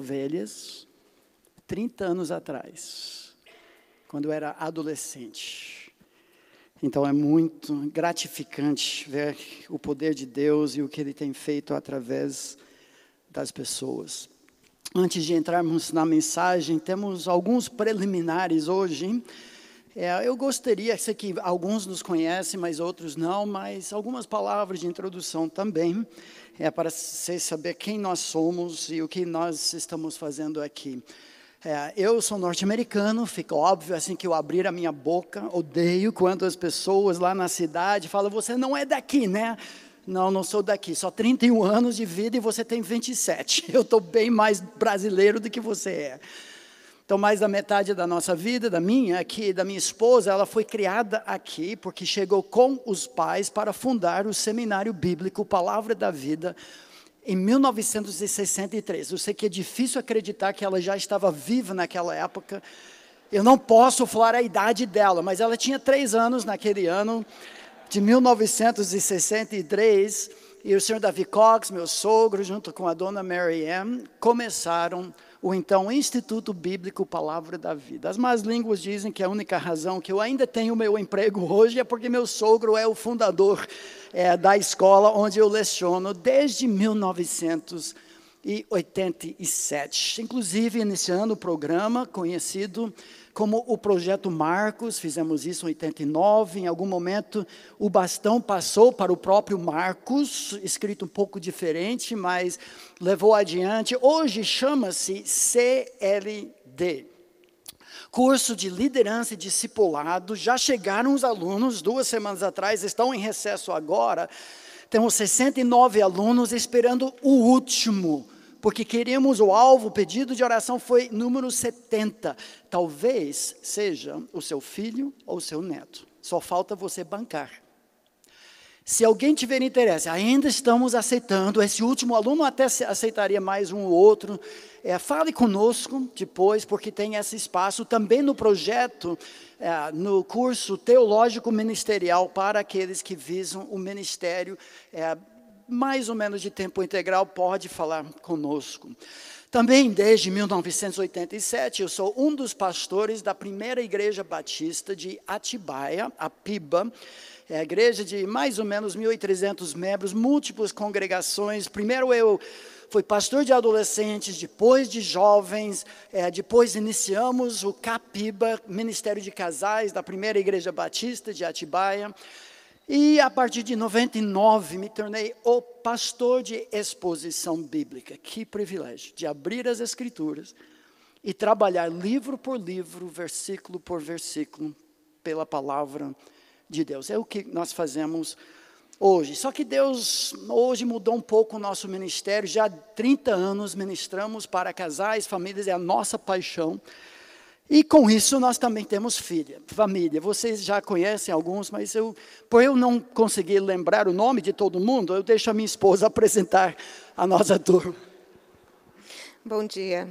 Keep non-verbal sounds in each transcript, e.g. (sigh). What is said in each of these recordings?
ovelhas 30 anos atrás, quando eu era adolescente. Então é muito gratificante ver o poder de Deus e o que Ele tem feito através das pessoas. Antes de entrarmos na mensagem, temos alguns preliminares hoje. É, eu gostaria, sei que alguns nos conhecem, mas outros não, mas algumas palavras de introdução também, é, para você saber quem nós somos e o que nós estamos fazendo aqui. É, eu sou norte-americano, fica óbvio assim que eu abrir a minha boca, odeio quando as pessoas lá na cidade falam, você não é daqui, né? Não, não sou daqui, só 31 anos de vida e você tem 27. (laughs) Eu estou bem mais brasileiro do que você é. Então, mais da metade da nossa vida, da minha aqui, da minha esposa, ela foi criada aqui, porque chegou com os pais para fundar o seminário bíblico Palavra da Vida, em 1963. Eu sei que é difícil acreditar que ela já estava viva naquela época. Eu não posso falar a idade dela, mas ela tinha três anos naquele ano, de 1963. E o senhor Davi Cox, meu sogro, junto com a dona Mary Ann, começaram o então Instituto Bíblico Palavra da Vida. As más línguas dizem que a única razão que eu ainda tenho meu emprego hoje é porque meu sogro é o fundador é, da escola onde eu leciono desde 1987. Inclusive, iniciando o programa conhecido como o Projeto Marcos, fizemos isso em 89. Em algum momento, o bastão passou para o próprio Marcos, escrito um pouco diferente, mas levou adiante. Hoje chama-se CLD. Curso de liderança e discipulado. Já chegaram os alunos duas semanas atrás, estão em recesso agora. Temos 69 alunos esperando o último porque queríamos o alvo, o pedido de oração foi número 70. Talvez seja o seu filho ou o seu neto. Só falta você bancar. Se alguém tiver interesse, ainda estamos aceitando. Esse último aluno até aceitaria mais um ou outro. É, fale conosco depois, porque tem esse espaço também no projeto, é, no curso teológico ministerial para aqueles que visam o ministério é, mais ou menos de tempo integral, pode falar conosco. Também desde 1987, eu sou um dos pastores da primeira igreja batista de Atibaia, a PIBA, é a igreja de mais ou menos 1.300 membros, múltiplas congregações. Primeiro eu fui pastor de adolescentes, depois de jovens, é, depois iniciamos o CAPIBA, Ministério de Casais, da primeira igreja batista de Atibaia. E a partir de 99 me tornei o pastor de exposição bíblica. Que privilégio de abrir as escrituras e trabalhar livro por livro, versículo por versículo, pela palavra de Deus. É o que nós fazemos hoje. Só que Deus hoje mudou um pouco o nosso ministério. Já há 30 anos ministramos para casais, famílias, é a nossa paixão. E com isso nós também temos filha, família. Vocês já conhecem alguns, mas eu, por eu não conseguir lembrar o nome de todo mundo, eu deixo a minha esposa (laughs) apresentar a nossa turma. Bom dia.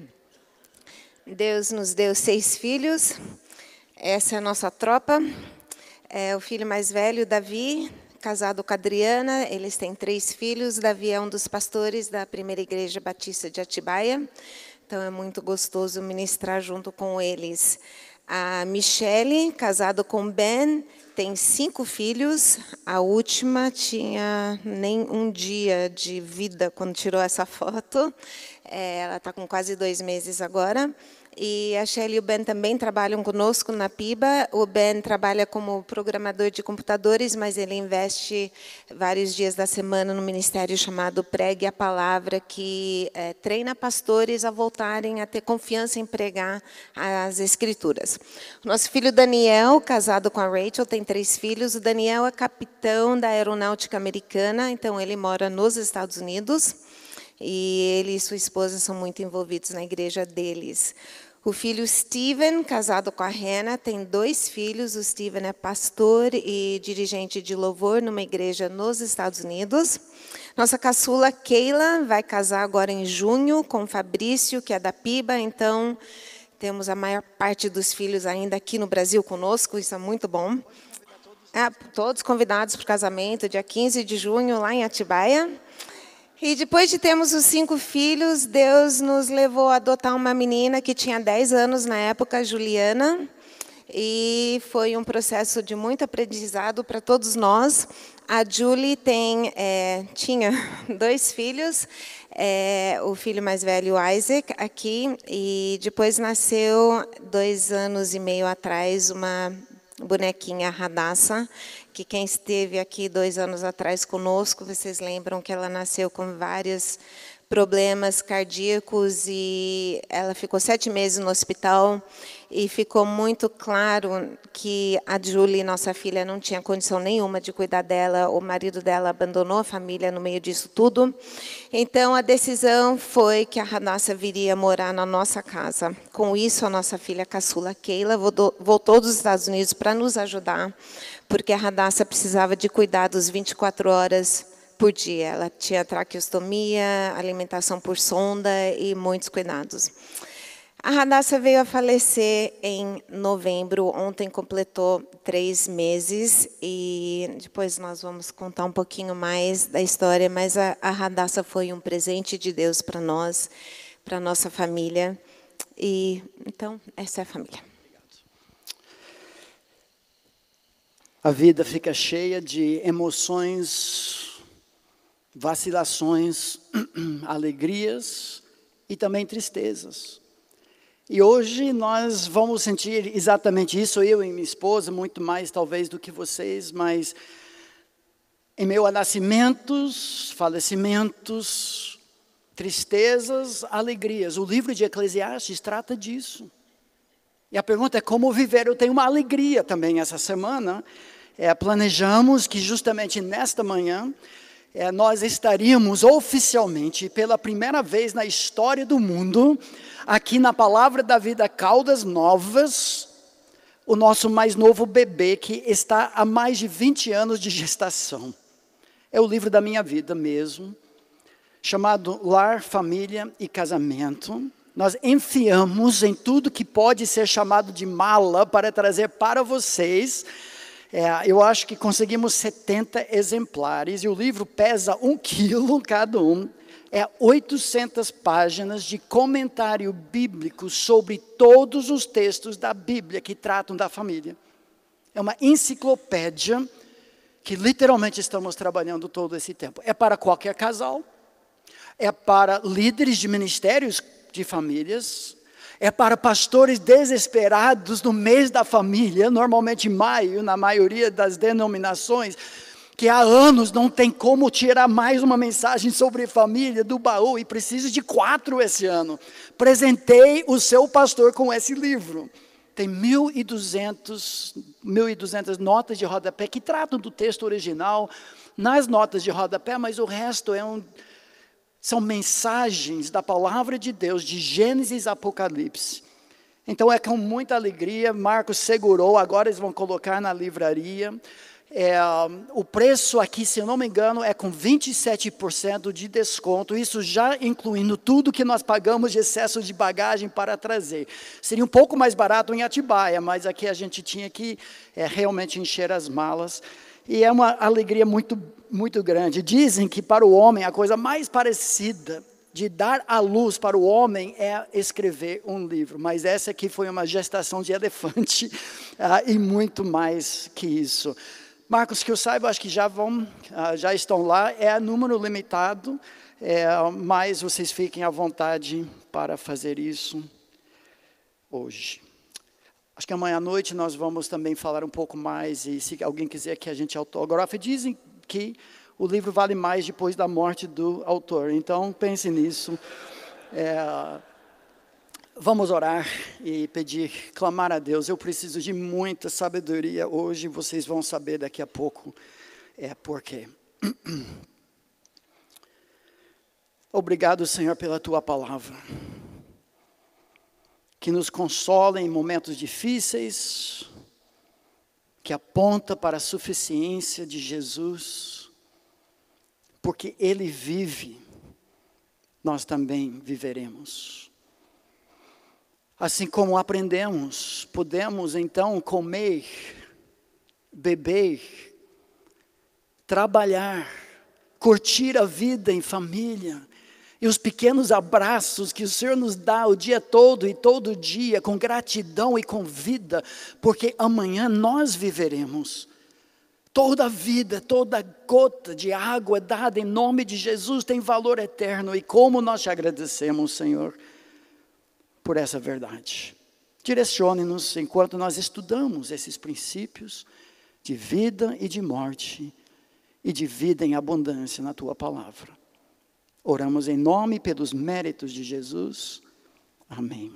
Deus nos deu seis filhos. Essa é a nossa tropa. É o filho mais velho, Davi, casado com a Adriana. Eles têm três filhos. Davi é um dos pastores da primeira igreja batista de Atibaia. Então é muito gostoso ministrar junto com eles. A Michele, casado com Ben, tem cinco filhos. A última tinha nem um dia de vida quando tirou essa foto. É, ela está com quase dois meses agora. E a Shelly e o Ben também trabalham conosco na PIBA. O Ben trabalha como programador de computadores, mas ele investe vários dias da semana no ministério chamado Pregue a Palavra, que é, treina pastores a voltarem a ter confiança em pregar as Escrituras. Nosso filho Daniel, casado com a Rachel, tem três filhos. O Daniel é capitão da Aeronáutica Americana, então ele mora nos Estados Unidos. E ele e sua esposa são muito envolvidos na igreja deles. O filho Steven, casado com a Hannah, tem dois filhos. O Steven é pastor e dirigente de louvor numa igreja nos Estados Unidos. Nossa caçula Keila vai casar agora em junho com Fabrício, que é da Piba. Então, temos a maior parte dos filhos ainda aqui no Brasil conosco. Isso é muito bom. É, todos convidados para o casamento, dia 15 de junho, lá em Atibaia. E depois de termos os cinco filhos, Deus nos levou a adotar uma menina que tinha 10 anos na época, Juliana. E foi um processo de muito aprendizado para todos nós. A Julie tem, é, tinha (laughs) dois filhos, é, o filho mais velho, Isaac, aqui, e depois nasceu, dois anos e meio atrás, uma bonequinha Radassa, que quem esteve aqui dois anos atrás conosco, vocês lembram que ela nasceu com vários problemas cardíacos e ela ficou sete meses no hospital e ficou muito claro que a Julie, nossa filha, não tinha condição nenhuma de cuidar dela. O marido dela abandonou a família no meio disso tudo. Então, a decisão foi que a Radassa viria morar na nossa casa. Com isso, a nossa filha caçula, Keila, voltou dos Estados Unidos para nos ajudar, porque a Radassa precisava de cuidados 24 horas por dia. Ela tinha traqueostomia, alimentação por sonda e muitos cuidados. A Radassa veio a falecer em novembro. Ontem completou três meses e depois nós vamos contar um pouquinho mais da história. Mas a, a Radassa foi um presente de Deus para nós, para nossa família. E então essa é a família. A vida fica cheia de emoções, vacilações, (clears throat) alegrias e também tristezas. E hoje nós vamos sentir exatamente isso, eu e minha esposa, muito mais talvez do que vocês, mas em meio a nascimentos, falecimentos, tristezas, alegrias. O livro de Eclesiastes trata disso. E a pergunta é como viver. Eu tenho uma alegria também essa semana. É, planejamos que justamente nesta manhã é, nós estaríamos oficialmente, pela primeira vez na história do mundo, aqui na Palavra da Vida Caldas Novas, o nosso mais novo bebê, que está há mais de 20 anos de gestação. É o livro da minha vida mesmo, chamado Lar, Família e Casamento. Nós enfiamos em tudo que pode ser chamado de mala para trazer para vocês é, eu acho que conseguimos 70 exemplares e o livro pesa um (laughs) quilo cada um. É 800 páginas de comentário bíblico sobre todos os textos da Bíblia que tratam da família. É uma enciclopédia que literalmente estamos trabalhando todo esse tempo. É para qualquer casal, é para líderes de ministérios de famílias, é para pastores desesperados no mês da família, normalmente maio, na maioria das denominações, que há anos não tem como tirar mais uma mensagem sobre família do baú e precisa de quatro esse ano. Presentei o seu pastor com esse livro. Tem 1.200, 1.200 notas de rodapé que tratam do texto original nas notas de rodapé, mas o resto é um são mensagens da palavra de Deus, de Gênesis a Apocalipse. Então é com muita alegria, Marcos segurou, agora eles vão colocar na livraria. É, o preço aqui, se eu não me engano, é com 27% de desconto, isso já incluindo tudo que nós pagamos de excesso de bagagem para trazer. Seria um pouco mais barato em Atibaia, mas aqui a gente tinha que é, realmente encher as malas. E é uma alegria muito, muito grande. Dizem que para o homem a coisa mais parecida de dar a luz para o homem é escrever um livro. Mas essa aqui foi uma gestação de elefante (laughs) ah, e muito mais que isso. Marcos, que eu saiba, acho que já vão, ah, já estão lá. É número limitado, é, mas vocês fiquem à vontade para fazer isso hoje. Acho que amanhã à noite nós vamos também falar um pouco mais, e se alguém quiser que a gente autografe, dizem que o livro vale mais depois da morte do autor. Então, pense nisso. É, vamos orar e pedir, clamar a Deus. Eu preciso de muita sabedoria hoje, vocês vão saber daqui a pouco é, por quê. (clears throat) Obrigado, Senhor, pela tua palavra que nos consola em momentos difíceis, que aponta para a suficiência de Jesus, porque Ele vive, nós também viveremos. Assim como aprendemos, podemos então comer, beber, trabalhar, curtir a vida em família, e os pequenos abraços que o Senhor nos dá o dia todo e todo dia, com gratidão e com vida, porque amanhã nós viveremos. Toda vida, toda gota de água dada em nome de Jesus tem valor eterno, e como nós te agradecemos, Senhor, por essa verdade. Direcione-nos enquanto nós estudamos esses princípios de vida e de morte, e de vida em abundância na tua palavra. Oramos em nome pelos méritos de Jesus. Amém.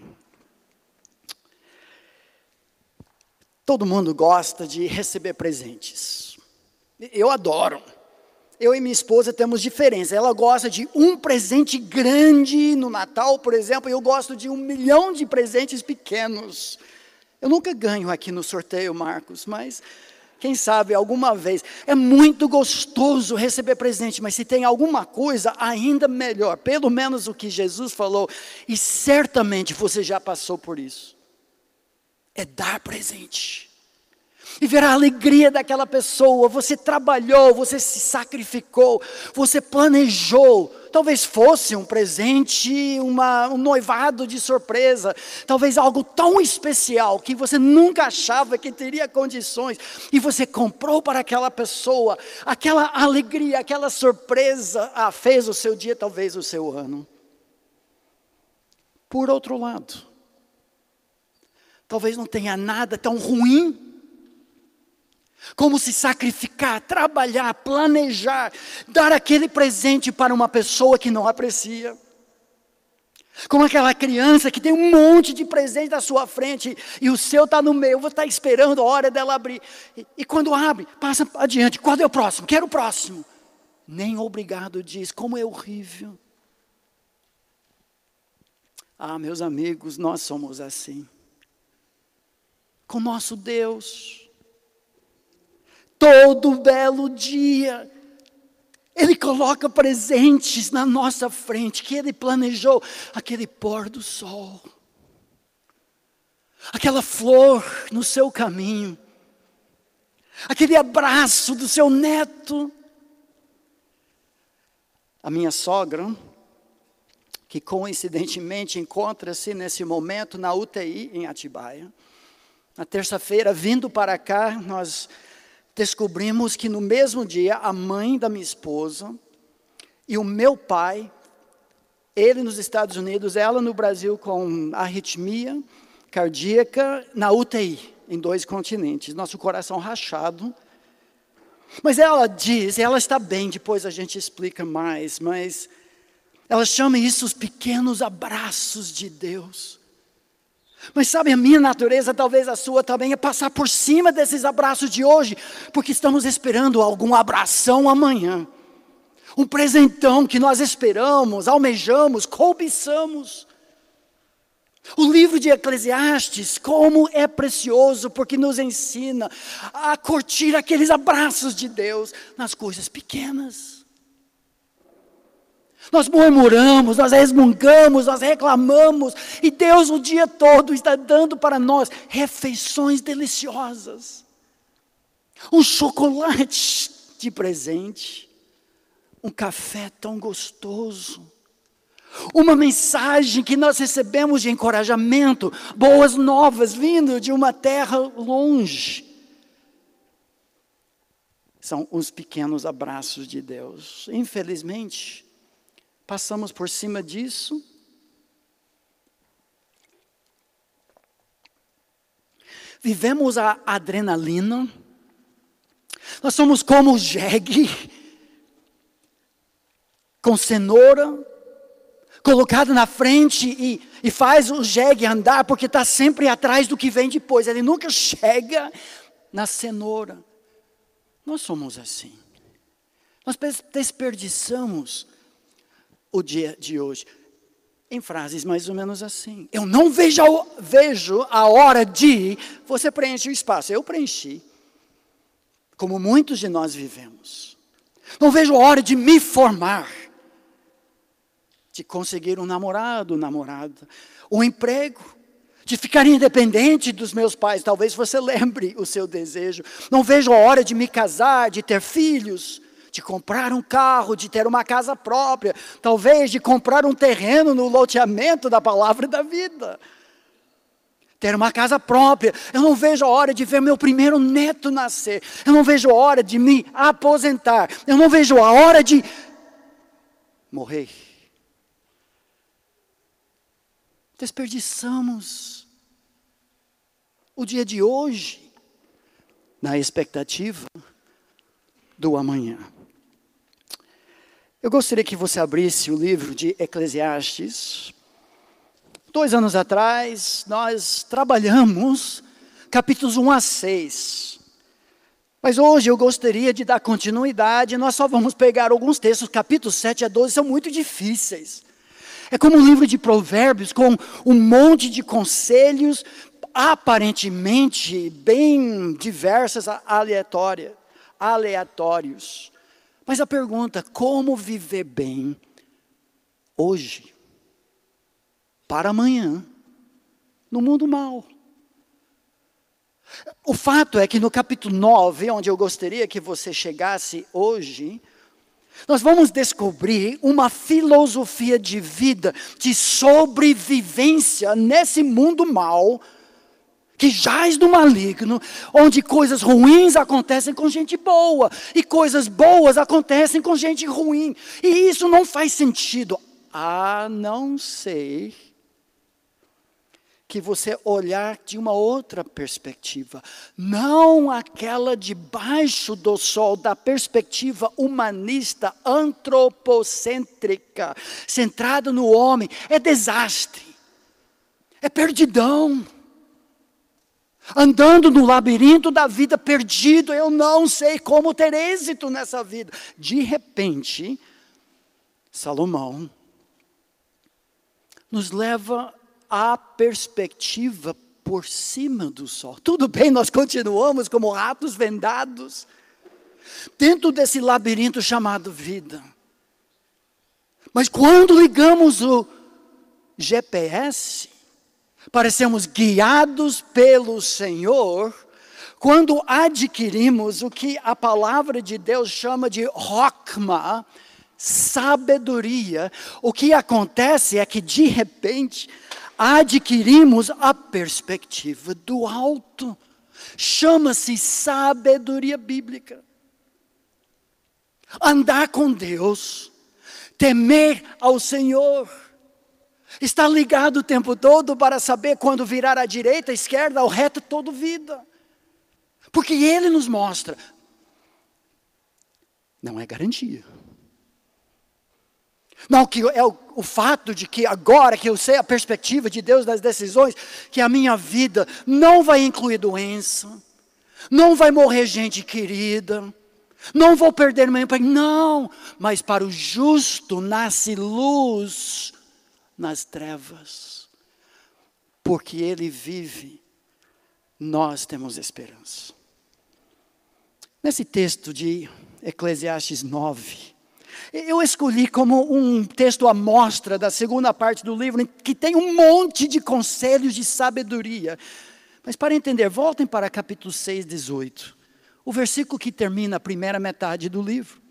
Todo mundo gosta de receber presentes. Eu adoro. Eu e minha esposa temos diferença. Ela gosta de um presente grande no Natal, por exemplo, e eu gosto de um milhão de presentes pequenos. Eu nunca ganho aqui no sorteio, Marcos, mas quem sabe alguma vez. É muito gostoso receber presente, mas se tem alguma coisa ainda melhor, pelo menos o que Jesus falou, e certamente você já passou por isso, é dar presente. E ver a alegria daquela pessoa, você trabalhou, você se sacrificou, você planejou, talvez fosse um presente, uma, um noivado de surpresa, talvez algo tão especial que você nunca achava que teria condições, e você comprou para aquela pessoa, aquela alegria, aquela surpresa, ah, fez o seu dia, talvez o seu ano. Por outro lado, talvez não tenha nada tão ruim como se sacrificar, trabalhar, planejar, dar aquele presente para uma pessoa que não aprecia. Como aquela criança que tem um monte de presente à sua frente e o seu está no meio, vou estar tá esperando a hora dela abrir. E, e quando abre, passa adiante. Qual é o próximo? Quero o próximo. Nem obrigado diz, como é horrível. Ah, meus amigos, nós somos assim. Com nosso Deus todo belo dia. Ele coloca presentes na nossa frente que ele planejou, aquele pôr do sol, aquela flor no seu caminho, aquele abraço do seu neto. A minha sogra, que coincidentemente encontra-se nesse momento na UTI em Atibaia, na terça-feira, vindo para cá, nós descobrimos que no mesmo dia a mãe da minha esposa e o meu pai, ele nos Estados Unidos, ela no Brasil com arritmia cardíaca na UTI, em dois continentes, nosso coração rachado. Mas ela diz, ela está bem, depois a gente explica mais, mas ela chama isso os pequenos abraços de Deus. Mas sabe, a minha natureza, talvez a sua também, é passar por cima desses abraços de hoje, porque estamos esperando algum abração amanhã. Um presentão que nós esperamos, almejamos, cobiçamos. O livro de Eclesiastes, como é precioso, porque nos ensina a curtir aqueles abraços de Deus nas coisas pequenas. Nós murmuramos, nós resmungamos, nós reclamamos, e Deus o dia todo está dando para nós refeições deliciosas. Um chocolate de presente, um café tão gostoso, uma mensagem que nós recebemos de encorajamento, boas novas vindo de uma terra longe. São os pequenos abraços de Deus. Infelizmente, Passamos por cima disso. Vivemos a adrenalina. Nós somos como o jegue, com cenoura, colocado na frente e, e faz o jegue andar, porque está sempre atrás do que vem depois. Ele nunca chega na cenoura. Nós somos assim. Nós desperdiçamos o dia de hoje. Em frases mais ou menos assim. Eu não vejo a, vejo a hora de. Você preenche o espaço. Eu preenchi. Como muitos de nós vivemos. Não vejo a hora de me formar. De conseguir um namorado, namorada. Um emprego. De ficar independente dos meus pais. Talvez você (laughs) lembre o seu desejo. Não vejo a hora de me casar, de ter filhos de comprar um carro, de ter uma casa própria, talvez de comprar um terreno no loteamento da palavra da vida. Ter uma casa própria. Eu não vejo a hora de ver meu primeiro neto nascer. Eu não vejo a hora de me aposentar. Eu não vejo a hora de morrer. Desperdiçamos o dia de hoje na expectativa do amanhã. Eu gostaria que você abrisse o livro de Eclesiastes. Dois anos atrás, nós trabalhamos capítulos 1 a 6. Mas hoje eu gostaria de dar continuidade, nós só vamos pegar alguns textos, capítulos 7 a 12 são muito difíceis. É como um livro de provérbios com um monte de conselhos aparentemente bem diversas, aleatórias, aleatórios. Mas a pergunta, como viver bem hoje, para amanhã, no mundo mal? O fato é que no capítulo 9, onde eu gostaria que você chegasse hoje, nós vamos descobrir uma filosofia de vida, de sobrevivência nesse mundo mal, que jaz do maligno, onde coisas ruins acontecem com gente boa e coisas boas acontecem com gente ruim. E isso não faz sentido, a não ser que você olhar de uma outra perspectiva, não aquela debaixo do sol, da perspectiva humanista, antropocêntrica, centrada no homem, é desastre, é perdidão andando no labirinto da vida perdido, eu não sei como ter êxito nessa vida. De repente, Salomão nos leva à perspectiva por cima do sol. Tudo bem, nós continuamos como ratos vendados, dentro desse labirinto chamado vida. Mas quando ligamos o GPS, parecemos guiados pelo Senhor, quando adquirimos o que a palavra de Deus chama de rokma, sabedoria, o que acontece é que de repente adquirimos a perspectiva do alto. Chama-se sabedoria bíblica. Andar com Deus, temer ao Senhor Está ligado o tempo todo para saber quando virar à direita, à esquerda, ao reto, todo vida. Porque Ele nos mostra. Não é garantia. Não, que é o, o, fato de que agora que eu sei a perspectiva de Deus das decisões, que a minha vida não vai incluir doença, não vai morrer gente querida, não vou perder meu emprego, não, mas para o justo nasce luz nas trevas. Porque Ele vive, nós temos esperança. Nesse texto de Eclesiastes 9, eu escolhi como um texto amostra da segunda parte do livro, que tem um monte de conselhos de sabedoria. Mas para entender, voltem para capítulo 6, 18. O versículo que termina a primeira metade do livro.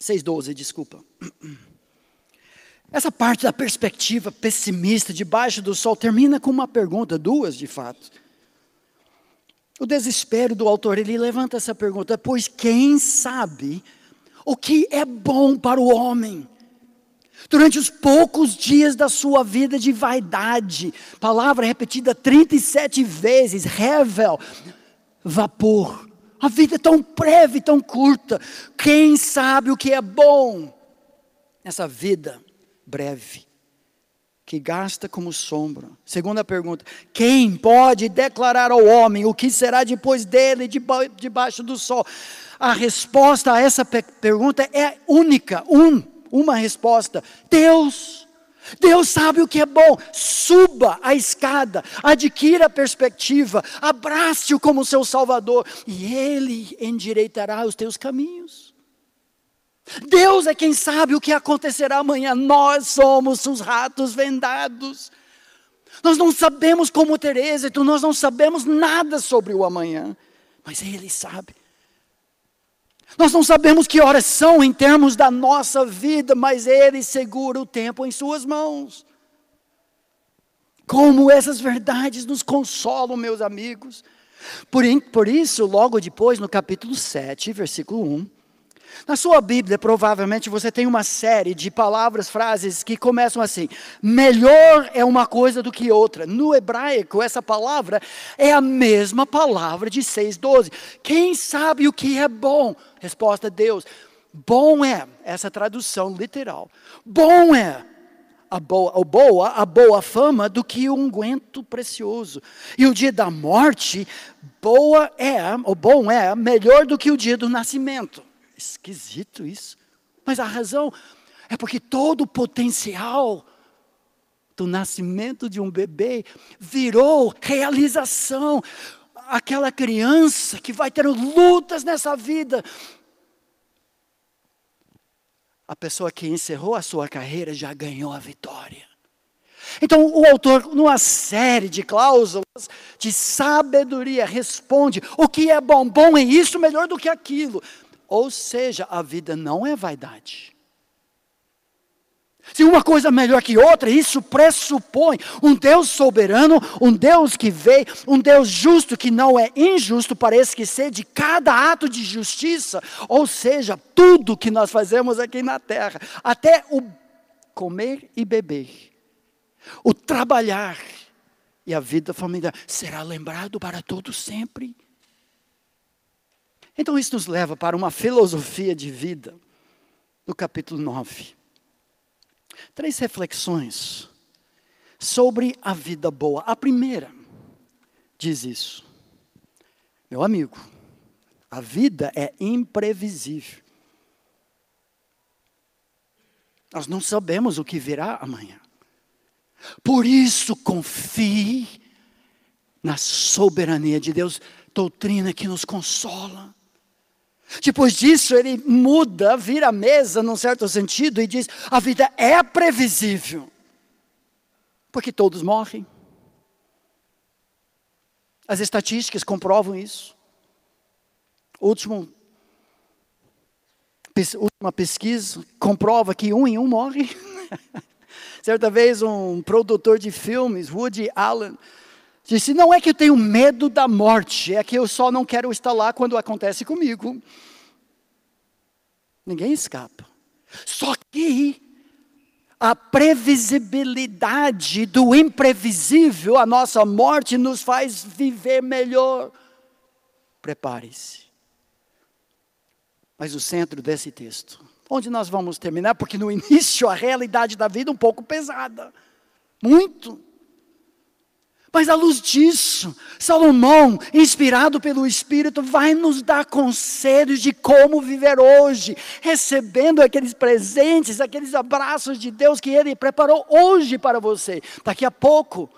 6,12, desculpa. Essa parte da perspectiva pessimista debaixo do sol termina com uma pergunta, duas de fato. O desespero do autor, ele levanta essa pergunta, pois quem sabe o que é bom para o homem? Durante os poucos dias da sua vida de vaidade, palavra repetida 37 vezes, revel, vapor, a vida é tão breve, tão curta. Quem sabe o que é bom nessa vida breve, que gasta como sombra? Segunda pergunta: quem pode declarar ao homem o que será depois dele, debaixo do sol? A resposta a essa pergunta é única, um, uma resposta: Deus. Deus sabe o que é bom. Suba a escada, adquira a perspectiva, abrace-o como seu Salvador e Ele endireitará os teus caminhos. Deus é quem sabe o que acontecerá amanhã. Nós somos os ratos vendados. Nós não sabemos como ter êxito, nós não sabemos nada sobre o amanhã, mas Ele sabe. Nós não sabemos que horas são em termos da nossa vida, mas Ele segura o tempo em Suas mãos. Como essas verdades nos consolam, meus amigos. Por, por isso, logo depois, no capítulo 7, versículo 1, na sua Bíblia, provavelmente você tem uma série de palavras, frases que começam assim: melhor é uma coisa do que outra. No hebraico, essa palavra é a mesma palavra de 6,12. Quem sabe o que é bom? Resposta: Deus. Bom é, essa tradução literal. Bom é a boa, a boa, a boa fama do que o unguento precioso. E o dia da morte, boa é, o bom é melhor do que o dia do nascimento. Esquisito isso. Mas a razão é porque todo o potencial do nascimento de um bebê virou realização. Aquela criança que vai ter lutas nessa vida. A pessoa que encerrou a sua carreira já ganhou a vitória. Então, o autor, numa série de cláusulas de sabedoria, responde: o que é bom? Bom é isso melhor do que aquilo. Ou seja, a vida não é vaidade. Se uma coisa é melhor que outra, isso pressupõe um Deus soberano, um Deus que vê, um Deus justo que não é injusto para esquecer de cada ato de justiça, ou seja, tudo que nós fazemos aqui na terra, até o comer e beber, o trabalhar e a vida familiar será lembrado para todos sempre. Então, isso nos leva para uma filosofia de vida, no capítulo 9. Três reflexões sobre a vida boa. A primeira diz isso. Meu amigo, a vida é imprevisível. Nós não sabemos o que virá amanhã. Por isso, confie na soberania de Deus, doutrina que nos consola. Depois disso, ele muda, vira a mesa, num certo sentido, e diz: a vida é previsível, porque todos morrem. As estatísticas comprovam isso. Último, última pesquisa comprova que um em um morre. (laughs) Certa vez, um produtor de filmes, Woody Allen, Disse: Não é que eu tenho medo da morte, é que eu só não quero estar lá quando acontece comigo. Ninguém escapa. Só que a previsibilidade do imprevisível, a nossa morte, nos faz viver melhor. Prepare-se. Mas o centro desse texto, onde nós vamos terminar, porque no início a realidade da vida é um pouco pesada. Muito. Mas à luz disso, Salomão, inspirado pelo Espírito, vai nos dar conselhos de como viver hoje, recebendo aqueles presentes, aqueles abraços de Deus que Ele preparou hoje para você. Daqui a pouco,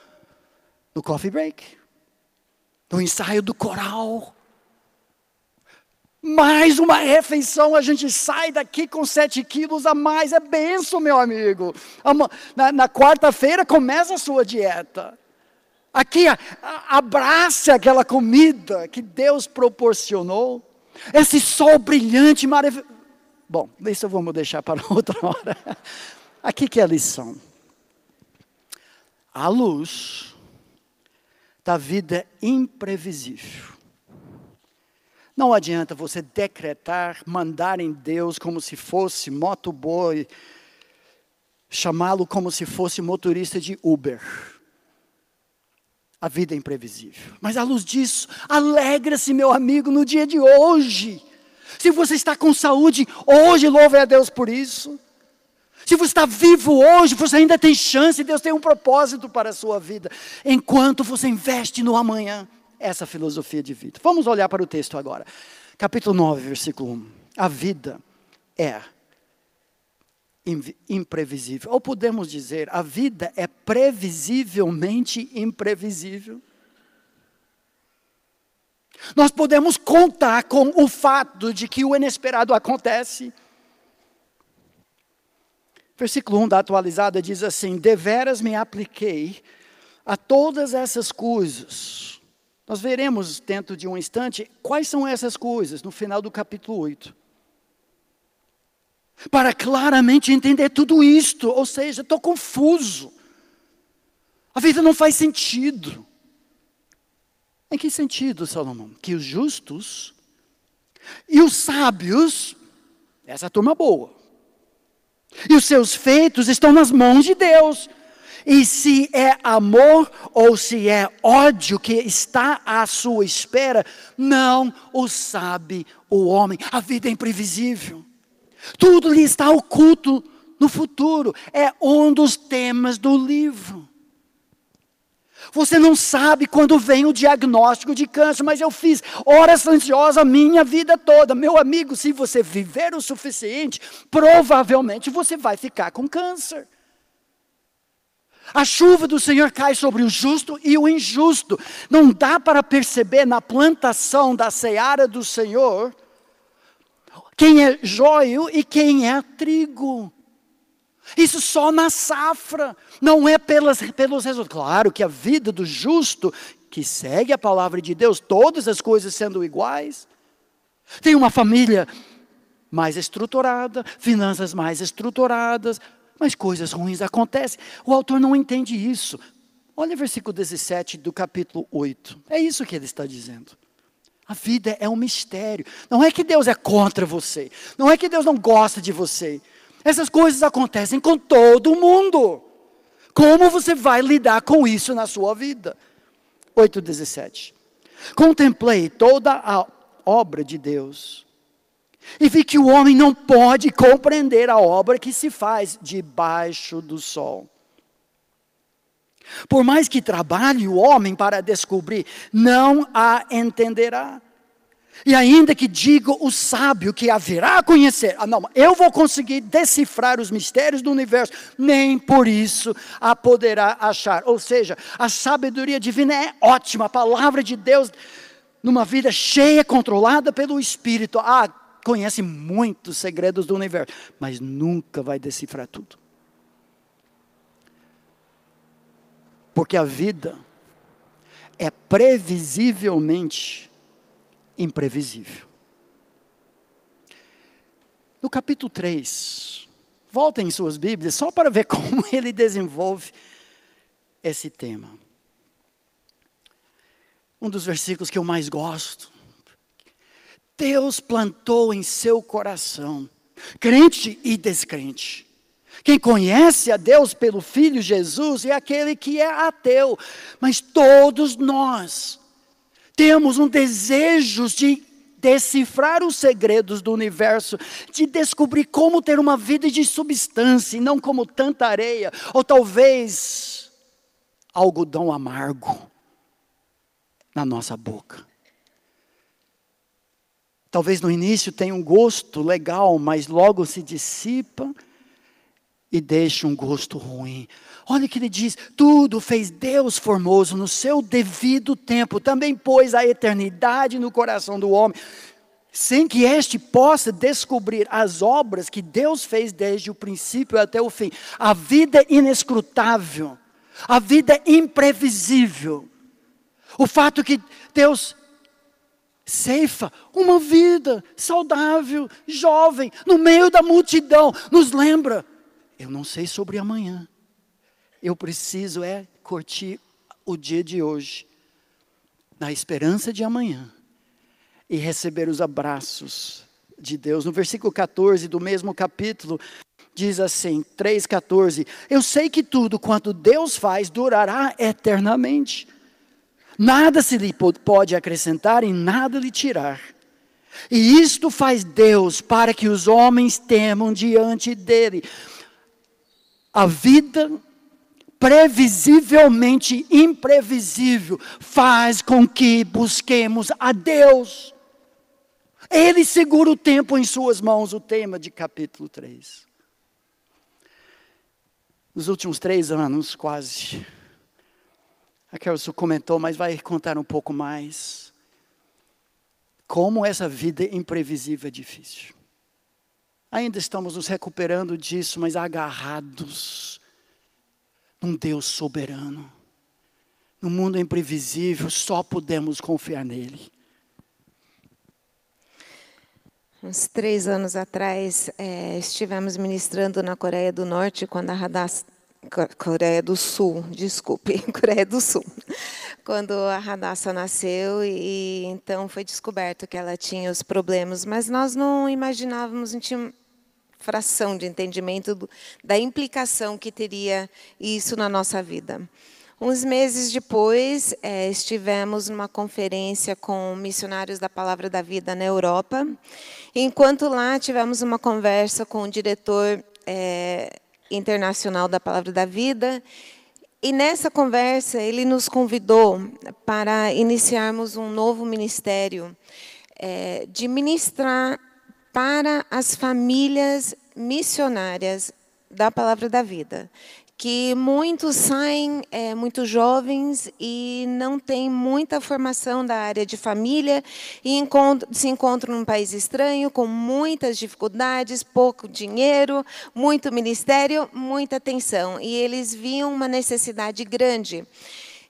no coffee break, no ensaio do coral. Mais uma refeição, a gente sai daqui com sete quilos a mais, é benção, meu amigo. Na, na quarta-feira começa a sua dieta. Aqui, abrace aquela comida que Deus proporcionou. Esse sol brilhante, maravilhoso. Bom, isso vamos deixar para (laughs) outra hora. Aqui que é a lição. A luz da vida imprevisível. Não adianta você decretar, mandar em Deus como se fosse motoboy, chamá-lo como se fosse motorista de Uber a vida é imprevisível. Mas à luz disso, alegra-se, meu amigo, no dia de hoje. Se você está com saúde, hoje louve a Deus por isso. Se você está vivo hoje, você ainda tem chance, Deus tem um propósito para a sua vida. Enquanto você investe no amanhã, essa filosofia de vida. Vamos olhar para o texto agora. Capítulo 9, versículo 1. A vida é imprevisível. Ou podemos dizer, a vida é previsivelmente imprevisível. Nós podemos contar com o fato de que o inesperado acontece. Versículo 1 da atualizada diz assim: Deveras me apliquei a todas essas coisas, nós veremos dentro de um instante quais são essas coisas no final do capítulo 8. Para claramente entender tudo isto, ou seja, estou confuso. A vida não faz sentido. Em que sentido, Salomão? Que os justos e os sábios, essa turma boa, e os seus feitos estão nas mãos de Deus. E se é amor ou se é ódio que está à sua espera, não o sabe o homem. A vida é imprevisível. Tudo lhe está oculto no futuro. É um dos temas do livro. Você não sabe quando vem o diagnóstico de câncer, mas eu fiz horas ansiosas minha vida toda. Meu amigo, se você viver o suficiente, provavelmente você vai ficar com câncer. A chuva do Senhor cai sobre o justo e o injusto. Não dá para perceber na plantação da seara do Senhor quem é joio e quem é trigo. Isso só na safra, não é pelas, pelos resultados. Claro que a vida do justo, que segue a palavra de Deus, todas as coisas sendo iguais, tem uma família mais estruturada, finanças mais estruturadas, mas coisas ruins acontecem. O autor não entende isso. Olha o versículo 17 do capítulo 8. É isso que ele está dizendo. A vida é um mistério. Não é que Deus é contra você. Não é que Deus não gosta de você. Essas coisas acontecem com todo mundo. Como você vai lidar com isso na sua vida? 8,17. Contemplei toda a obra de Deus e vi que o homem não pode compreender a obra que se faz debaixo do sol. Por mais que trabalhe o homem para descobrir, não a entenderá. E ainda que diga o sábio que haverá a conhecer, ah, não, eu vou conseguir decifrar os mistérios do universo, nem por isso a poderá achar. Ou seja, a sabedoria divina é ótima, a palavra de Deus, numa vida cheia, controlada pelo Espírito. Ah, conhece muitos segredos do universo, mas nunca vai decifrar tudo. Porque a vida é previsivelmente imprevisível. No capítulo 3, voltem em suas Bíblias só para ver (laughs) como ele desenvolve esse tema. Um dos versículos que eu mais gosto Deus plantou em seu coração, crente e descrente. Quem conhece a Deus pelo Filho Jesus é aquele que é ateu, mas todos nós temos um desejo de decifrar os segredos do universo, de descobrir como ter uma vida de substância e não como tanta areia, ou talvez algodão amargo na nossa boca. Talvez no início tenha um gosto legal, mas logo se dissipa e deixa um gosto ruim. Olha o que ele diz: tudo fez Deus formoso no seu devido tempo, também pôs a eternidade no coração do homem, sem que este possa descobrir as obras que Deus fez desde o princípio até o fim. A vida inescrutável, a vida imprevisível. O fato que Deus ceifa uma vida saudável, jovem, no meio da multidão. Nos lembra, eu não sei sobre amanhã. Eu preciso é curtir o dia de hoje, na esperança de amanhã, e receber os abraços de Deus. No versículo 14 do mesmo capítulo, diz assim, 3,14: Eu sei que tudo quanto Deus faz durará eternamente. Nada se lhe pode acrescentar e nada lhe tirar. E isto faz Deus para que os homens temam diante dele. A vida previsivelmente imprevisível faz com que busquemos a Deus. Ele segura o tempo em suas mãos, o tema de capítulo 3. Nos últimos três anos, quase, a Kelso comentou, mas vai contar um pouco mais. Como essa vida imprevisível é difícil. Ainda estamos nos recuperando disso, mas agarrados num Deus soberano, No mundo imprevisível, só podemos confiar nele. Uns três anos atrás, é, estivemos ministrando na Coreia do Norte, quando a Hadassah, Coreia do Sul, (laughs) desculpe, (laughs) Coreia do Sul, quando a Radassa nasceu e então foi descoberto que ela tinha os problemas, mas nós não imaginávamos, não fração de entendimento do, da implicação que teria isso na nossa vida. Uns meses depois, é, estivemos numa conferência com missionários da Palavra da Vida na Europa. Enquanto lá, tivemos uma conversa com o diretor é, internacional da Palavra da Vida. E nessa conversa, ele nos convidou para iniciarmos um novo ministério é, de ministrar para as famílias missionárias da Palavra da Vida que muitos saem é, muito jovens e não têm muita formação da área de família e se encontram num país estranho com muitas dificuldades, pouco dinheiro, muito ministério, muita atenção. E eles viam uma necessidade grande.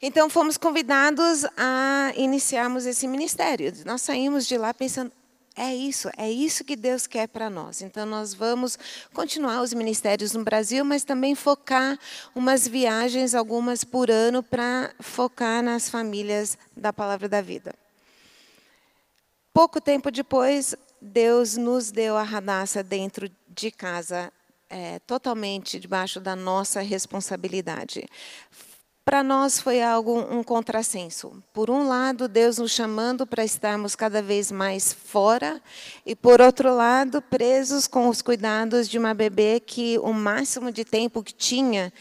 Então, fomos convidados a iniciarmos esse ministério. Nós saímos de lá pensando, é isso, é isso que Deus quer para nós. Então, nós vamos continuar os ministérios no Brasil, mas também focar umas viagens, algumas por ano, para focar nas famílias da Palavra da Vida. Pouco tempo depois, Deus nos deu a radassa dentro de casa, é, totalmente debaixo da nossa responsabilidade para nós foi algo um contrassenso. Por um lado, Deus nos chamando para estarmos cada vez mais fora, e por outro lado, presos com os cuidados de uma bebê que o máximo de tempo que tinha,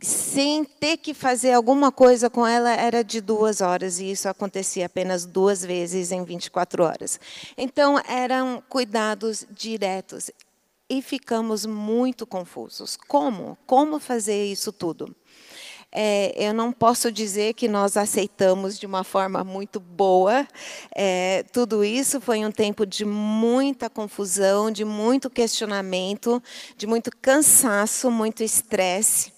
sem ter que fazer alguma coisa com ela, era de duas horas, e isso acontecia apenas duas vezes em 24 horas. Então, eram cuidados diretos. E ficamos muito confusos. Como? Como fazer isso tudo? É, eu não posso dizer que nós aceitamos de uma forma muito boa. É, tudo isso foi um tempo de muita confusão, de muito questionamento, de muito cansaço, muito estresse.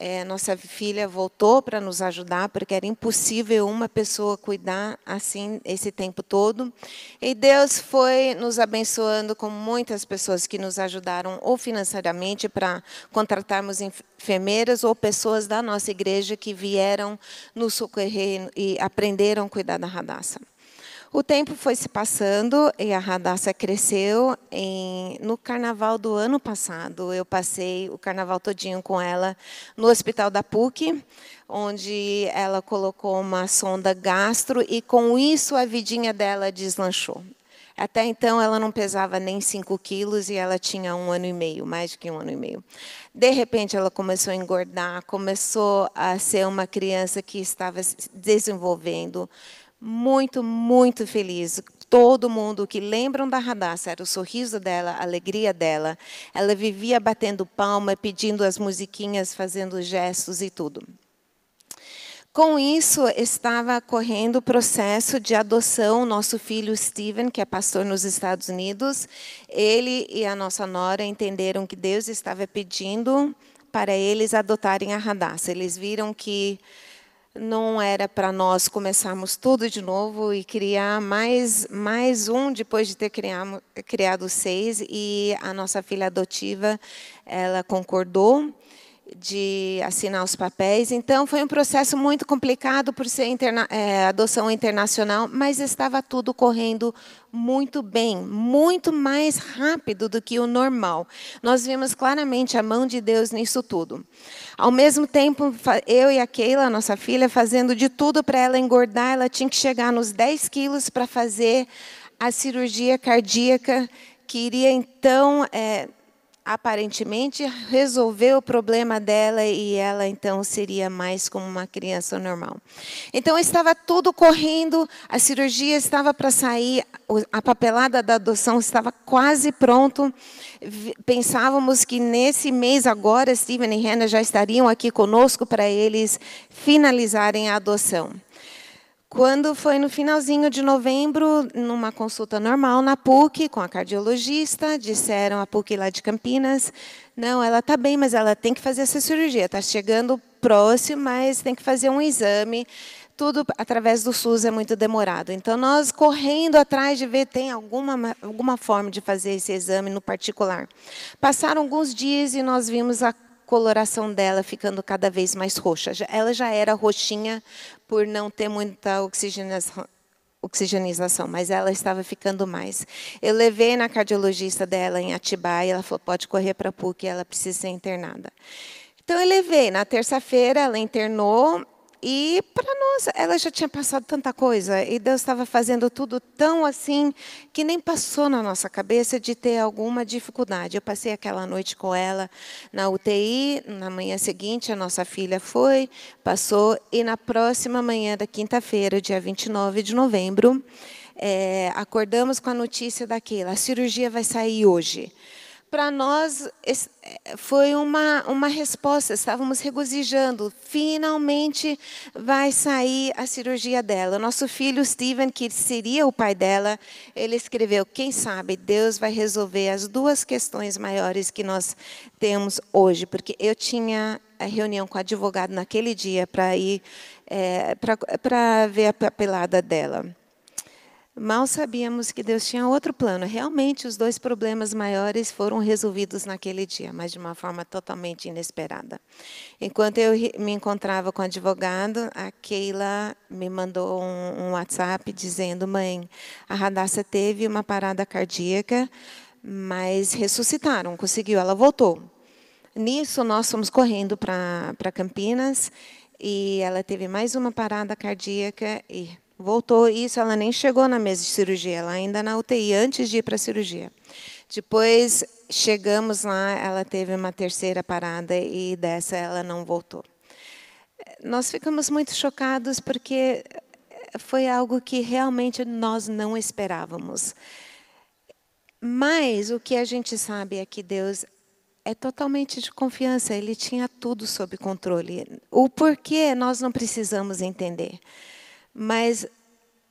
É, nossa filha voltou para nos ajudar, porque era impossível uma pessoa cuidar assim esse tempo todo. E Deus foi nos abençoando com muitas pessoas que nos ajudaram, ou financeiramente, para contratarmos enfermeiras, ou pessoas da nossa igreja que vieram nos socorrer e aprenderam a cuidar da radaça. O tempo foi se passando e a Radassa cresceu. Em, no carnaval do ano passado, eu passei o carnaval todinho com ela no hospital da PUC, onde ela colocou uma sonda gastro e com isso a vidinha dela deslanchou. Até então ela não pesava nem 5 quilos e ela tinha um ano e meio, mais de que um ano e meio. De repente ela começou a engordar, começou a ser uma criança que estava se desenvolvendo, muito, muito feliz. Todo mundo que lembram da Radassa, era o sorriso dela, a alegria dela. Ela vivia batendo palma, pedindo as musiquinhas, fazendo gestos e tudo. Com isso, estava correndo o processo de adoção. Nosso filho Steven, que é pastor nos Estados Unidos, ele e a nossa nora entenderam que Deus estava pedindo para eles adotarem a Radassa. Eles viram que não era para nós começarmos tudo de novo e criar mais, mais um depois de ter criado, criado seis. E a nossa filha adotiva, ela concordou de assinar os papéis. Então, foi um processo muito complicado por ser interna é, adoção internacional, mas estava tudo correndo muito bem, muito mais rápido do que o normal. Nós vimos claramente a mão de Deus nisso tudo. Ao mesmo tempo, eu e a Keila, nossa filha, fazendo de tudo para ela engordar, ela tinha que chegar nos 10 quilos para fazer a cirurgia cardíaca, que iria então é, aparentemente resolveu o problema dela e ela então seria mais como uma criança normal. Então estava tudo correndo, a cirurgia estava para sair, a papelada da adoção estava quase pronto. Pensávamos que nesse mês agora Steven e Hannah já estariam aqui conosco para eles finalizarem a adoção. Quando foi no finalzinho de novembro, numa consulta normal na PUC, com a cardiologista, disseram a PUC lá de Campinas, não, ela está bem, mas ela tem que fazer essa cirurgia, está chegando próximo, mas tem que fazer um exame. Tudo através do SUS é muito demorado. Então, nós correndo atrás de ver tem alguma, alguma forma de fazer esse exame no particular. Passaram alguns dias e nós vimos a coloração dela ficando cada vez mais roxa. Ela já era roxinha por não ter muita oxigenização, mas ela estava ficando mais. Eu levei na cardiologista dela em Atibaia, ela falou, pode correr para PUC, ela precisa ser internada. Então, eu levei. Na terça-feira, ela internou e para nós, ela já tinha passado tanta coisa e Deus estava fazendo tudo tão assim que nem passou na nossa cabeça de ter alguma dificuldade. Eu passei aquela noite com ela na UTI, na manhã seguinte a nossa filha foi, passou e na próxima manhã da quinta-feira, dia 29 de novembro, é, acordamos com a notícia daquela, a cirurgia vai sair hoje para nós é, foi uma, uma resposta, estávamos regozijando. Finalmente vai sair a cirurgia dela. Nosso filho Steven, que seria o pai dela, ele escreveu: Quem sabe Deus vai resolver as duas questões maiores que nós temos hoje. Porque eu tinha a reunião com o advogado naquele dia para ir é, para ver a papelada dela. Mal sabíamos que Deus tinha outro plano. Realmente, os dois problemas maiores foram resolvidos naquele dia, mas de uma forma totalmente inesperada. Enquanto eu me encontrava com o advogado, a Keila me mandou um, WhatsApp dizendo: Mãe, a Radassa teve uma parada cardíaca, mas ressuscitaram, conseguiu, ela voltou. Nisso, nós fomos correndo para Campinas e ela teve mais uma parada cardíaca e voltou. Isso ela nem chegou na mesa de cirurgia, ela ainda na UTI, antes de ir para a cirurgia. Depois chegamos lá, ela teve uma terceira parada e dessa ela não voltou. Nós ficamos muito chocados porque foi algo que realmente nós não esperávamos. Mas o que a gente sabe é que Deus é totalmente de confiança, ele tinha tudo sob controle. O porquê nós não precisamos entender. Mas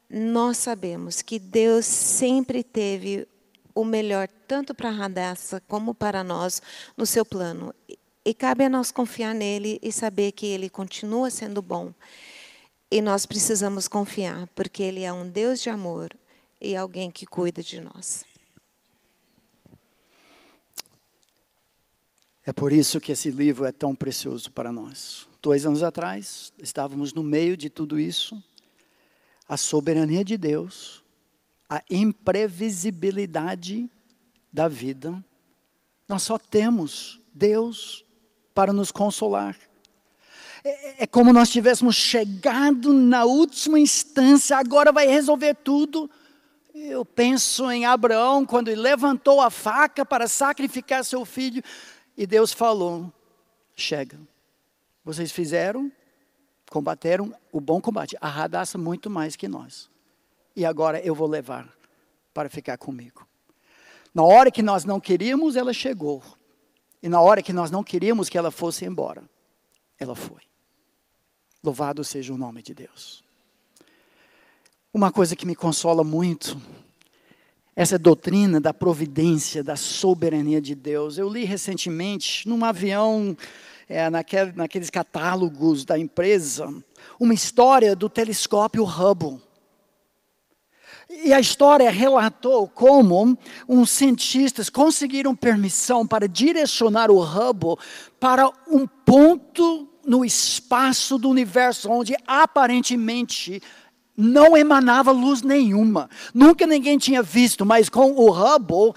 nós sabemos que Deus sempre teve o melhor, tanto para Radassa como para nós, no seu plano. E cabe a nós confiar nele e saber que ele continua sendo bom. E nós precisamos confiar, porque ele é um Deus de amor e alguém que cuida de nós. É por isso que esse livro é tão precioso para nós. Dois anos atrás, estávamos no meio de tudo isso a soberania de Deus, a imprevisibilidade da vida. Nós só temos Deus para nos consolar. É, é como nós tivéssemos chegado na última instância, agora vai resolver tudo. Eu penso em Abraão, quando ele levantou a faca para sacrificar seu filho, e Deus falou: Chega, vocês fizeram combateram o bom combate, a radaça muito mais que nós. E agora eu vou levar para ficar comigo. Na hora que nós não queríamos, ela chegou. E na hora que nós não queríamos que ela fosse embora, ela foi. Louvado seja o nome de Deus. Uma coisa que me consola muito, essa doutrina da providência, da soberania de Deus. Eu li recentemente, num avião é, naquel, naqueles catálogos da empresa, uma história do telescópio Hubble. E a história relatou como uns cientistas conseguiram permissão para direcionar o Hubble para um ponto no espaço do universo onde aparentemente não emanava luz nenhuma. Nunca ninguém tinha visto, mas com o Hubble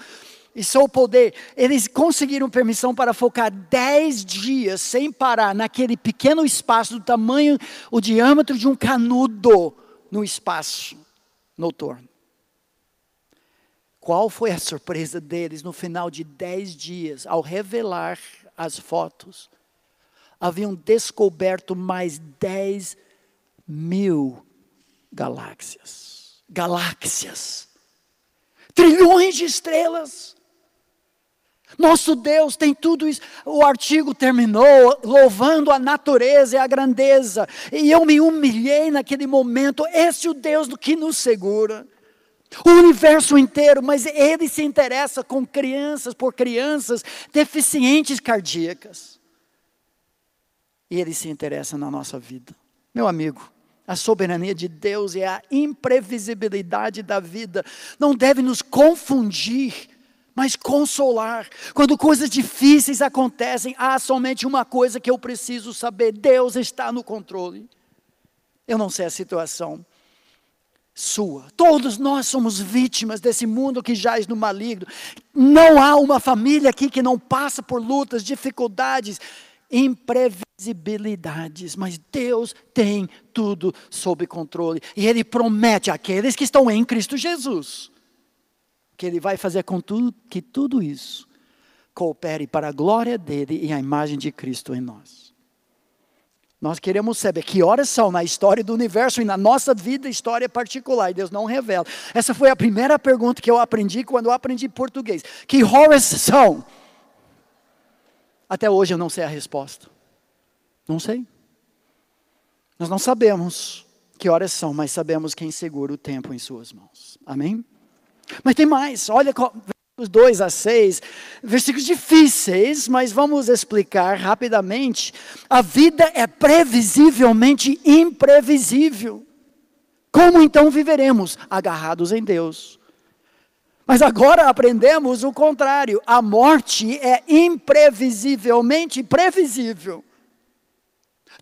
e seu poder, eles conseguiram permissão para focar dez dias sem parar naquele pequeno espaço do tamanho, o diâmetro de um canudo no espaço noturno. Qual foi a surpresa deles no final de dez dias, ao revelar as fotos? Haviam descoberto mais dez mil galáxias. Galáxias. Trilhões de estrelas Nosso Deus tem tudo isso. O artigo terminou louvando a natureza e a grandeza. E eu me humilhei naquele momento. Esse é o Deus que nos segura. O universo inteiro, mas ele se interessa com crianças, por crianças deficientes cardíacas. E ele se interessa na nossa vida. Meu amigo, a soberania de Deus e a imprevisibilidade da vida não deve nos confundir mas consolar. Quando coisas difíceis acontecem, há somente uma coisa que eu preciso saber: Deus está no controle. Eu não sei a situação sua. Todos nós somos vítimas desse mundo que jaz no maligno. Não há uma família aqui que não passa por lutas, dificuldades, imprevisibilidades, mas Deus tem tudo sob controle e Ele promete àqueles que estão em Cristo Jesus que Ele vai fazer com tudo, que tudo isso coopere para a glória dele e a imagem de Cristo em nós. Nós queremos saber que horas são na história do universo e na nossa vida, história particular, e Deus não revela. Essa foi a primeira pergunta que eu aprendi quando eu aprendi português. Que horas são? Até hoje eu não sei a resposta. Não sei. Nós não sabemos que horas são, mas sabemos quem segura o tempo em suas mãos. Amém? Mas tem mais, olha versículos 2 a 6, versículos difíceis, mas vamos explicar rapidamente. A vida é previsivelmente imprevisível. Como então viveremos? Agarrados em Deus. Mas agora aprendemos o contrário: a morte é imprevisivelmente previsível.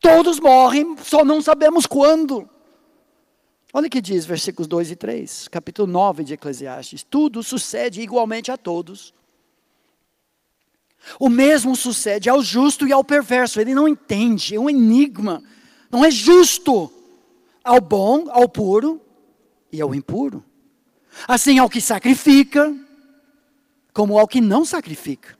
Todos morrem, só não sabemos quando. Olha o que diz versículos 2 e 3, capítulo 9 de Eclesiastes. Tudo sucede igualmente a todos. O mesmo sucede ao justo e ao perverso. Ele não entende, é um enigma. Não é justo ao bom, ao puro e ao impuro. Assim ao que sacrifica, como ao que não sacrifica.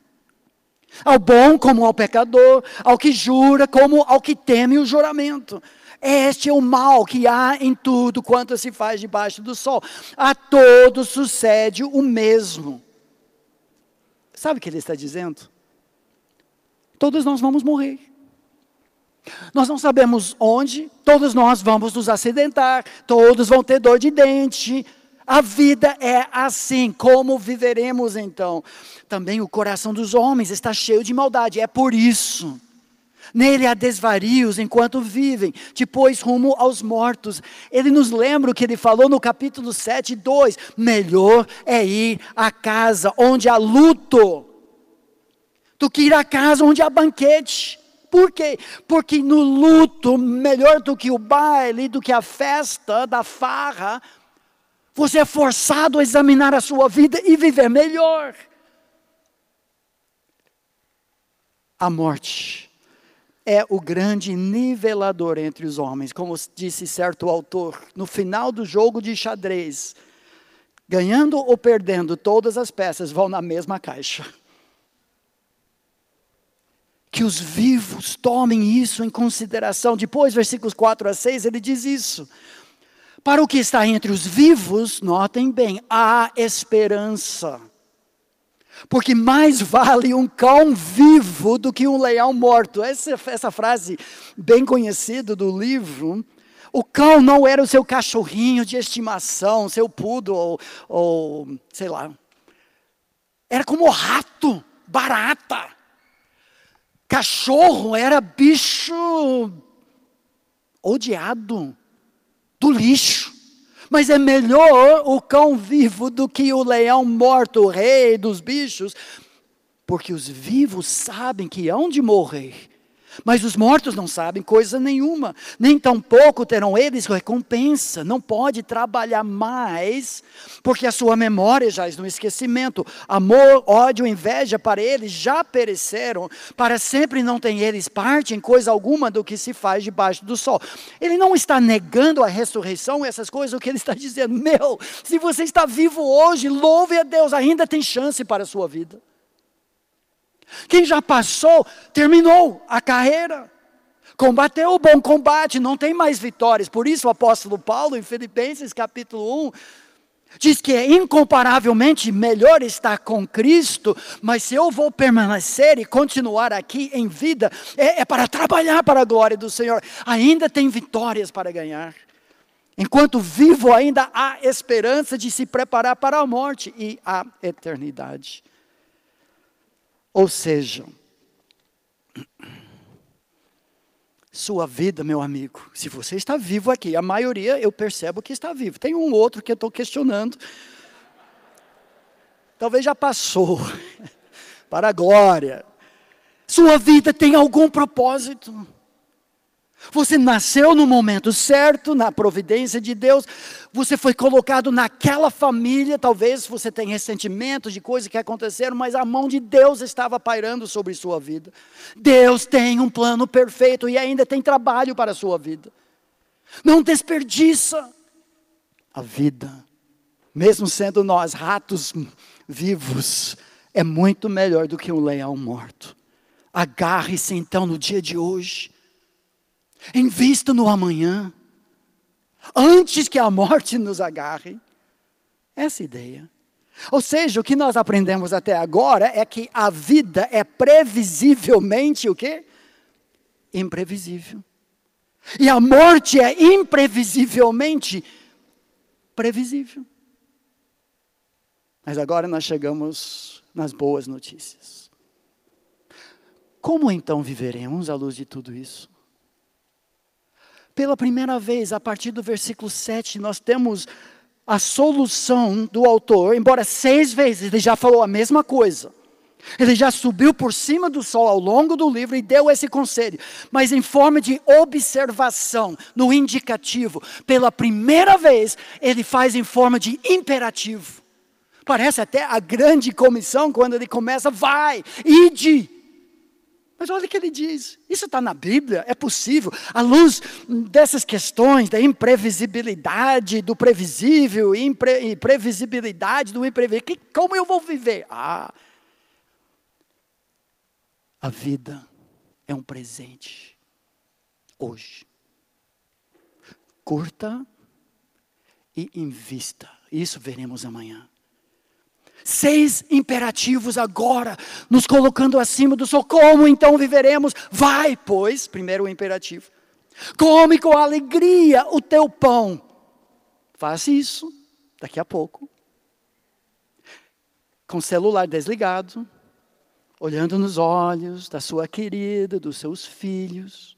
Ao bom como ao pecador, ao que jura como ao que teme o juramento. Este é o mal que há em tudo quanto se faz debaixo do sol. A todos sucede o mesmo. Sabe o que ele está dizendo? Todos nós vamos morrer. Nós não sabemos onde, todos nós vamos nos acidentar, todos vão ter dor de dente. A vida é assim, como viveremos então? Também o coração dos homens está cheio de maldade, é por isso Nele há desvarios enquanto vivem, depois rumo aos mortos. Ele nos lembra o que ele falou no capítulo 7, 2: melhor é ir à casa onde há luto, do que ir à casa onde há banquete. Por quê? Porque no luto, melhor do que o baile, do que a festa da farra, você é forçado a examinar a sua vida e viver melhor. A morte é o grande nivelador entre os homens, como disse certo autor, no final do jogo de xadrez, ganhando ou perdendo, todas as peças vão na mesma caixa. Que os vivos tomem isso em consideração. Depois, versículos 4 a 6, ele diz isso. Para o que está entre os vivos, notem bem, há esperança. Porque mais vale um cão vivo do que um leão morto. Essa, essa frase bem conhecida do livro. O cão não era o seu cachorrinho de estimação, seu pudo ou, ou sei lá. Era como rato, barata. Cachorro era bicho odiado, do lixo. Mas é melhor o cão vivo do que o leão morto, o rei dos bichos, porque os vivos sabem que hão de morrer. Mas os mortos não sabem coisa nenhuma, nem tampouco terão eles recompensa. Não pode trabalhar mais, porque a sua memória já está no esquecimento. Amor, ódio, inveja para eles já pereceram. Para sempre não tem eles parte em coisa alguma do que se faz debaixo do sol. Ele não está negando a ressurreição, essas coisas, o que ele está dizendo, meu, se você está vivo hoje, louve a Deus, ainda tem chance para a sua vida. Quem já passou, terminou a carreira. Combateu o bom combate, não tem mais vitórias. Por isso o apóstolo Paulo, em Filipenses capítulo 1, Diz que é incomparavelmente melhor estar com Cristo, mas se eu vou permanecer e continuar aqui em vida, é, é para trabalhar para a glória do Senhor. Ainda tem vitórias para ganhar. Enquanto vivo, ainda há esperança de se preparar para a morte e a eternidade. Ou seja, sua vida, meu amigo, se você está vivo aqui, a maioria eu percebo que está vivo. Tem um outro que eu estou questionando. Talvez já passou. (laughs) Para a glória. Sua vida tem algum propósito. Você nasceu no momento certo, na providência de Deus. Você foi colocado naquela família. Talvez você tenha ressentimento de coisas que aconteceram, mas a mão de Deus estava pairando sobre sua vida. Deus tem um plano perfeito e ainda tem trabalho para a sua vida. Não desperdiça a vida. Mesmo sendo nós ratos vivos, é muito melhor do que um leão morto. Agarre-se então no dia de hoje Invista no amanhã, antes que a morte nos agarre. Essa ideia. Ou seja, o que nós aprendemos até agora é que a vida é previsivelmente o quê? Imprevisível. E a morte é imprevisivelmente previsível. Mas agora nós chegamos nas boas notícias. Como então viveremos à luz de tudo isso? Pela primeira vez, a partir do versículo 7, nós temos a solução do autor, embora seis vezes ele já falou a mesma coisa. Ele já subiu por cima do sol ao longo do livro e deu esse conselho, mas em forma de observação, no indicativo. Pela primeira vez, ele faz em forma de imperativo. Parece até a grande comissão quando ele começa: vai, ide. Mas olha o que ele diz. Isso está na Bíblia, é possível. À luz dessas questões da imprevisibilidade, do previsível, impre, imprevisibilidade do imprevisível. como eu vou viver? Ah, a vida é um presente. Hoje. Curta e invista. Isso veremos amanhã. Seis imperativos agora, nos colocando acima do sol. Como então viveremos? Vai, pois, primeiro o imperativo. Come com alegria o teu pão. Faça isso daqui a pouco. Com o celular desligado, olhando nos olhos da sua querida, dos seus filhos.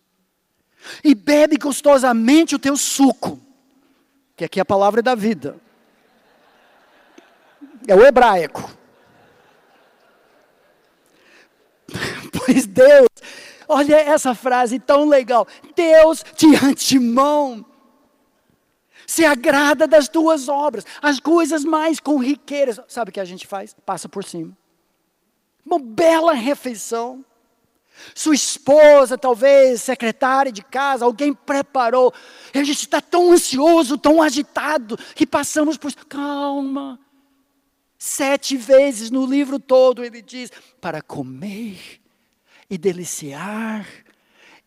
E bebe gostosamente o teu suco, que aqui é a palavra da vida é o hebraico. (laughs) Pois Deus, olha essa frase tão legal. Deus de antemão se agrada das tuas obras, as coisas mais corriqueiras. Sabe o que a gente faz? Passa por cima. Uma bela refeição. Sua esposa, talvez, secretária de casa, alguém preparou. E a gente está tão ansioso, tão agitado, que passamos por. Calma, Sete vezes no livro todo ele diz: para comer e deliciar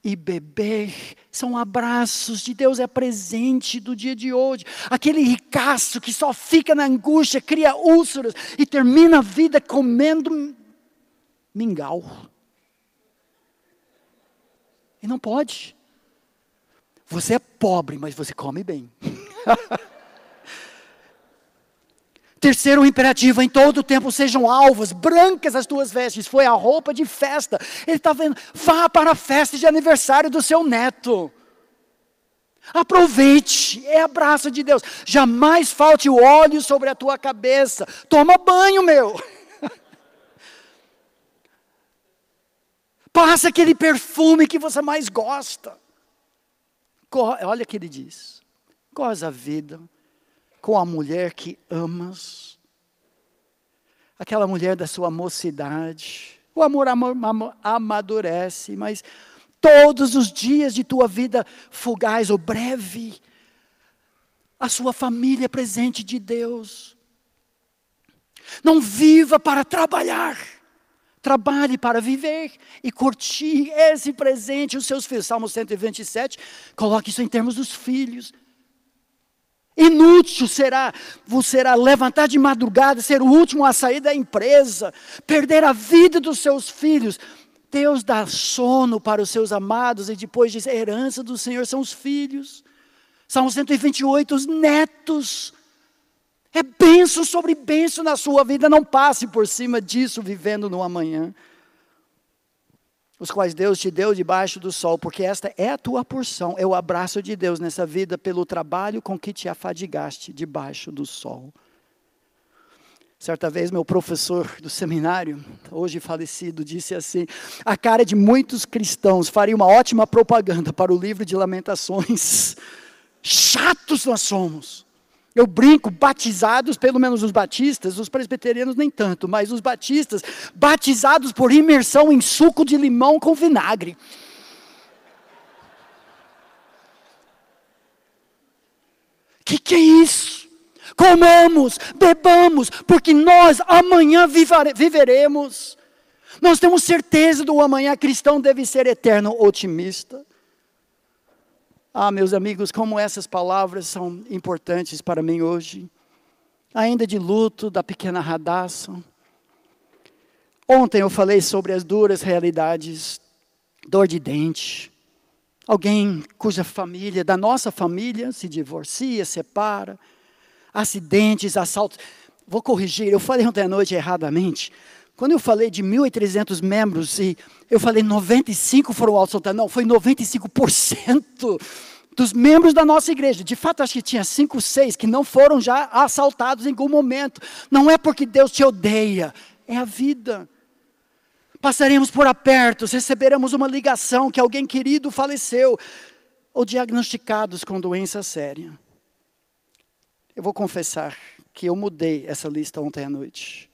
e beber são abraços de Deus, é presente do dia de hoje. Aquele ricaço que só fica na angústia, cria úlceras e termina a vida comendo mingau. E não pode. Você é pobre, mas você come bem. (laughs) Terceiro imperativo, em todo o tempo sejam alvas, brancas as tuas vestes. Foi a roupa de festa. Ele está vendo, vá para a festa de aniversário do seu neto. Aproveite, é abraço de Deus. Jamais falte o óleo sobre a tua cabeça. Toma banho, meu. (laughs) Passa aquele perfume que você mais gosta. Olha o que ele diz. Goza a vida com a mulher que amas, aquela mulher da sua mocidade. O amor amadurece, mas todos os dias de tua vida fugaz ou breve, a sua família é presente de Deus. Não viva para trabalhar. Trabalhe para viver e curtir esse presente, os seus filhos. Salmo 127, coloque isso em termos dos filhos. Inútil será, será levantar de madrugada, ser o último a sair da empresa, perder a vida dos seus filhos. Deus dá sono para os seus amados e depois diz: herança do Senhor são os filhos. Salmo 128, os netos. É benção sobre benção na sua vida, não passe por cima disso vivendo no amanhã. Os quais Deus te deu debaixo do sol, porque esta é a tua porção, é o abraço de Deus nessa vida pelo trabalho com que te afadigaste debaixo do sol. Certa vez, meu professor do seminário, hoje falecido, disse assim: a cara de muitos cristãos faria uma ótima propaganda para o livro de Lamentações. Chatos nós somos. Eu brinco, batizados, pelo menos os batistas, os presbiterianos nem tanto, mas os batistas, batizados por imersão em suco de limão com vinagre. Que que é isso? Comamos, bebamos, porque nós amanhã viveremos. Nós temos certeza do amanhã cristão deve ser eterno otimista. Ah, meus amigos, como essas palavras são importantes para mim hoje. Ainda de luto da pequena Radassa. Ontem eu falei sobre as duras realidades, dor de dente. Alguém cuja família, da nossa família, se divorcia, separa. Acidentes, assaltos. Vou corrigir, eu falei ontem à noite erradamente. Quando eu falei de 1.300 membros e eu falei 95 foram assaltados, não, foi 95% dos membros da nossa igreja. De fato, acho que tinha cinco, seis que não foram já assaltados em algum momento. Não é porque Deus te odeia, é a vida. Passaremos por apertos, receberemos uma ligação que alguém querido faleceu, ou diagnosticados com doença séria. Eu vou confessar que eu mudei essa lista ontem à noite.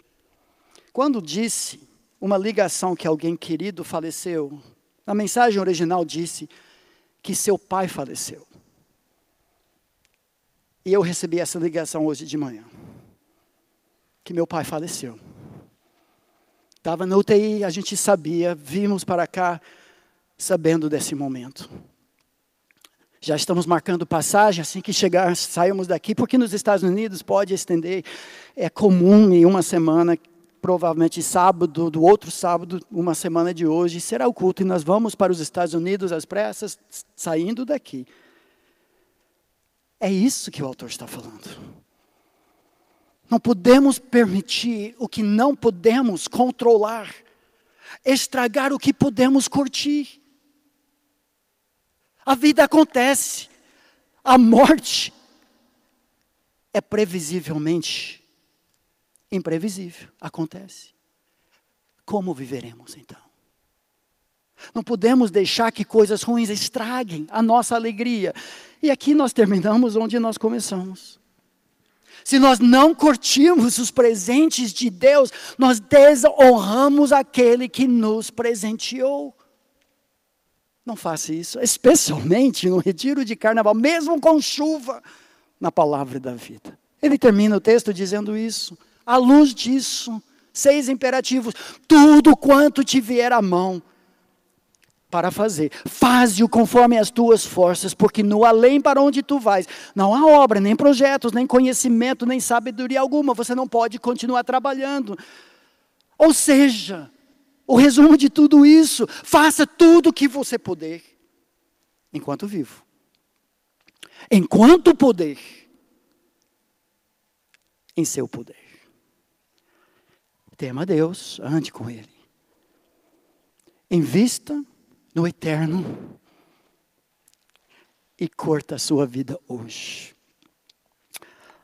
Quando disse uma ligação que alguém querido faleceu, a mensagem original disse que seu pai faleceu. E eu recebi essa ligação hoje de manhã. Que meu pai faleceu. Estava na UTI, a gente sabia, vimos para cá sabendo desse momento. Já estamos marcando passagem, assim que chegar, saímos daqui, porque nos Estados Unidos pode estender, é comum em uma semana provavelmente sábado, do outro sábado, uma semana de hoje, será o culto e nós vamos para os Estados Unidos às pressas, saindo daqui. É isso que o autor está falando. Não podemos permitir o que não podemos controlar, estragar o que podemos curtir. A vida acontece, a morte é previsivelmente imprevisível, acontece. Como viveremos então? Não podemos deixar que coisas ruins estraguem a nossa alegria. E aqui nós terminamos onde nós começamos. Se nós não curtimos os presentes de Deus, nós desonramos aquele que nos presenteou. Não faça isso, especialmente no retiro de carnaval, mesmo com chuva, na palavra da vida. Ele termina o texto dizendo isso à luz disso, seis imperativos: tudo quanto te vier à mão para fazer, faze-o conforme as tuas forças, porque no além para onde tu vais, não há obra, nem projetos, nem conhecimento, nem sabedoria alguma, você não pode continuar trabalhando. Ou seja, o resumo de tudo isso, faça tudo o que você puder, enquanto vivo. Enquanto poder, em seu poder. Tema Deus, ande com Ele. Invista no eterno e corta a sua vida hoje.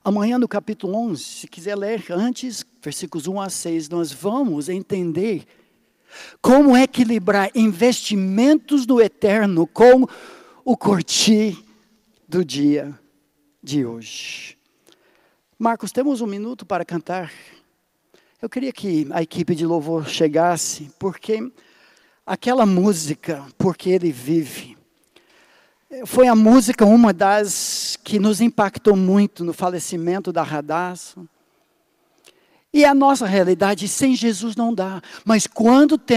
Amanhã, no capítulo 11, se quiser ler antes, versículos 1 a 6, nós vamos entender como equilibrar investimentos no eterno com o curtir do dia de hoje. Marcos, temos um minuto para cantar. Eu queria que a equipe de louvor chegasse, porque aquela música, Porque Ele Vive, foi a música, uma das que nos impactou muito no falecimento da Radassa. E a nossa realidade sem Jesus não dá. Mas quando temos